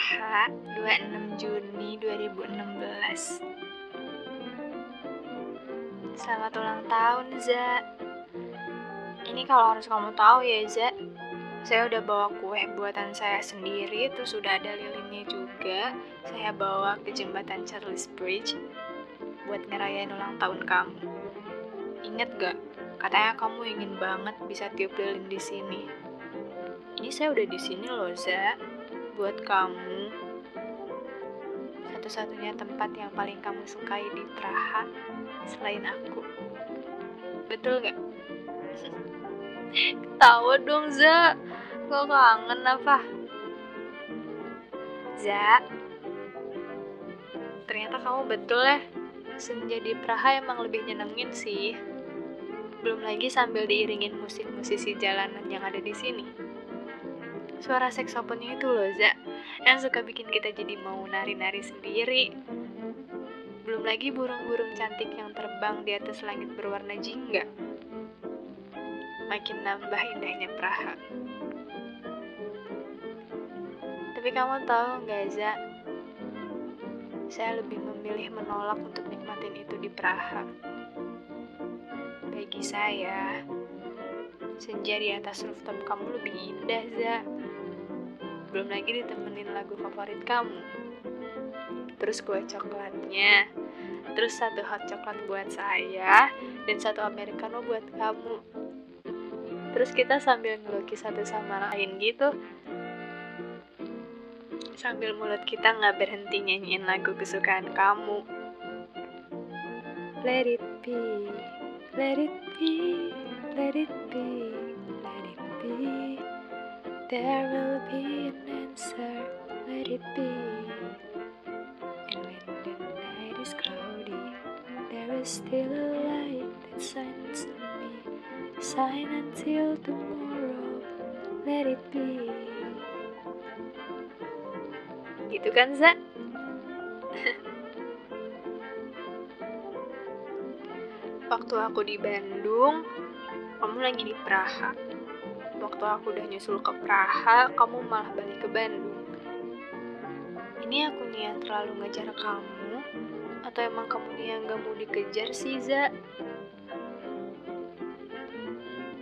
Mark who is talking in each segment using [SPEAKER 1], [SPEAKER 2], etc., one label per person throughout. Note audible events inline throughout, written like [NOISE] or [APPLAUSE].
[SPEAKER 1] Praha 26 Juni 2016 Selamat ulang tahun, Za. Ini kalau harus kamu tahu ya, Za Saya udah bawa kue buatan saya sendiri Terus udah ada lilinnya juga. Saya bawa ke jembatan Charles Bridge Buat ngerayain ulang tahun kamu. Ingat gak? Katanya kamu ingin banget bisa tiup lilin di sini. Ini saya udah di sini loh, Za buat kamu satu-satunya tempat yang paling kamu sukai di Praha selain aku. Betul gak? [LAUGHS] Ketawa dong, Za. Gak kangen apa? Za, ternyata kamu betul ya. Senja di Praha emang lebih nyenengin sih. Belum lagi sambil diiringin musik musisi jalanan yang ada di sini suara seksofonnya itu loh Za. Yang suka bikin kita jadi mau nari-nari sendiri. Belum lagi burung-burung cantik yang terbang di atas langit berwarna jingga. Makin nambah indahnya Praha tapi kamu tahu nggak Za? Saya lebih memilih menolak untuk nikmatin itu di Praha bagi saya senja di atas rooftop kamu lebih indah, Za belum lagi ditemenin lagu favorit kamu. Terus kue coklatnya. Terus satu hot coklat buat saya dan satu americano buat kamu. Terus kita sambil ngelukis satu sama lain gitu. Sambil mulut kita nggak berhenti nyanyiin lagu kesukaan kamu. Let it be. Let it be. Let it be There will be an answer, let it be. And when the night is cloudy, there is still a light that shines on me. Shine until tomorrow, let it be. Gitu kan, Za? Waktu aku di Bandung, kamu lagi di Praha waktu aku udah nyusul ke Praha, kamu malah balik ke Bandung. Ini aku niat terlalu ngejar kamu, atau emang kamu yang gak mau dikejar sih, Za?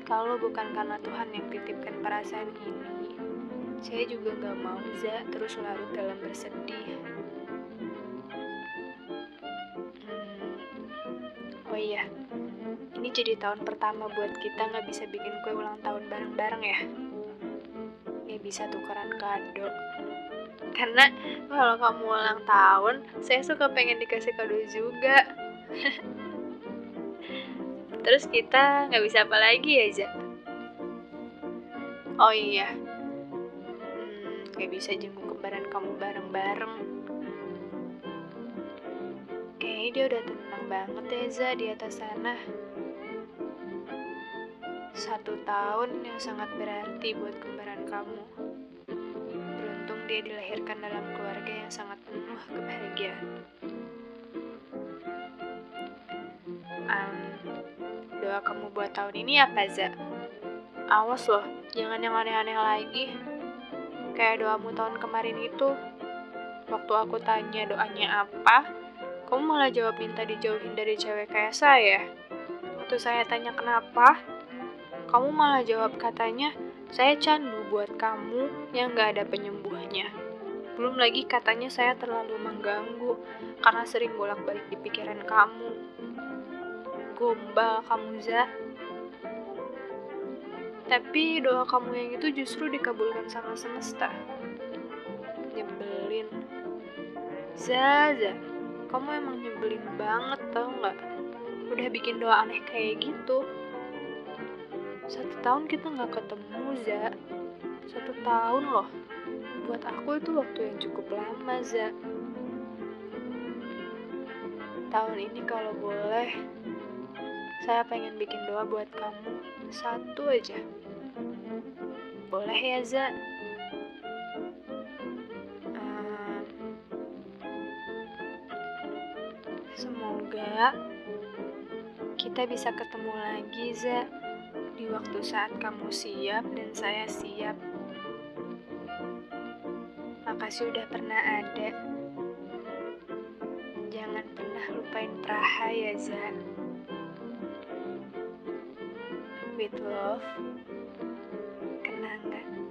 [SPEAKER 1] Kalau bukan karena Tuhan yang titipkan perasaan ini, saya juga gak mau, Za, terus larut dalam bersedih. Hmm. Oh iya, jadi tahun pertama buat kita nggak bisa bikin kue ulang tahun bareng-bareng ya. Nggak bisa tukeran kado. Karena kalau kamu ulang tahun, saya suka pengen dikasih kado juga. [LAUGHS] Terus kita nggak bisa apa lagi ya, Za? Oh iya, hmm, nggak bisa jenguk kembaran kamu bareng-bareng. Kayaknya dia udah tenang banget ya, Za, di atas sana. Satu tahun yang sangat berarti buat kembaran kamu. Beruntung dia dilahirkan dalam keluarga yang sangat penuh kebahagiaan. Um, doa kamu buat tahun ini apa, Za? Awas loh, jangan yang aneh-aneh lagi. Kayak doamu tahun kemarin itu. Waktu aku tanya doanya apa, kamu malah jawab minta dijauhin dari cewek kayak saya. Waktu saya tanya kenapa, kamu malah jawab katanya, saya candu buat kamu yang gak ada penyembuhnya. Belum lagi katanya saya terlalu mengganggu karena sering bolak-balik di pikiran kamu. Gombal kamu, Za. Tapi doa kamu yang itu justru dikabulkan sama semesta. Nyebelin. Za, Za, kamu emang nyebelin banget tau gak? Udah bikin doa aneh kayak gitu. Satu tahun kita nggak ketemu, Za. Satu tahun loh. Buat aku itu waktu yang cukup lama, Za. Tahun ini kalau boleh, saya pengen bikin doa buat kamu. Satu aja. Boleh ya, Za? semoga kita bisa ketemu lagi, Za di waktu saat kamu siap dan saya siap. Makasih udah pernah ada. Jangan pernah lupain Praha ya, Za. With love, kenangan.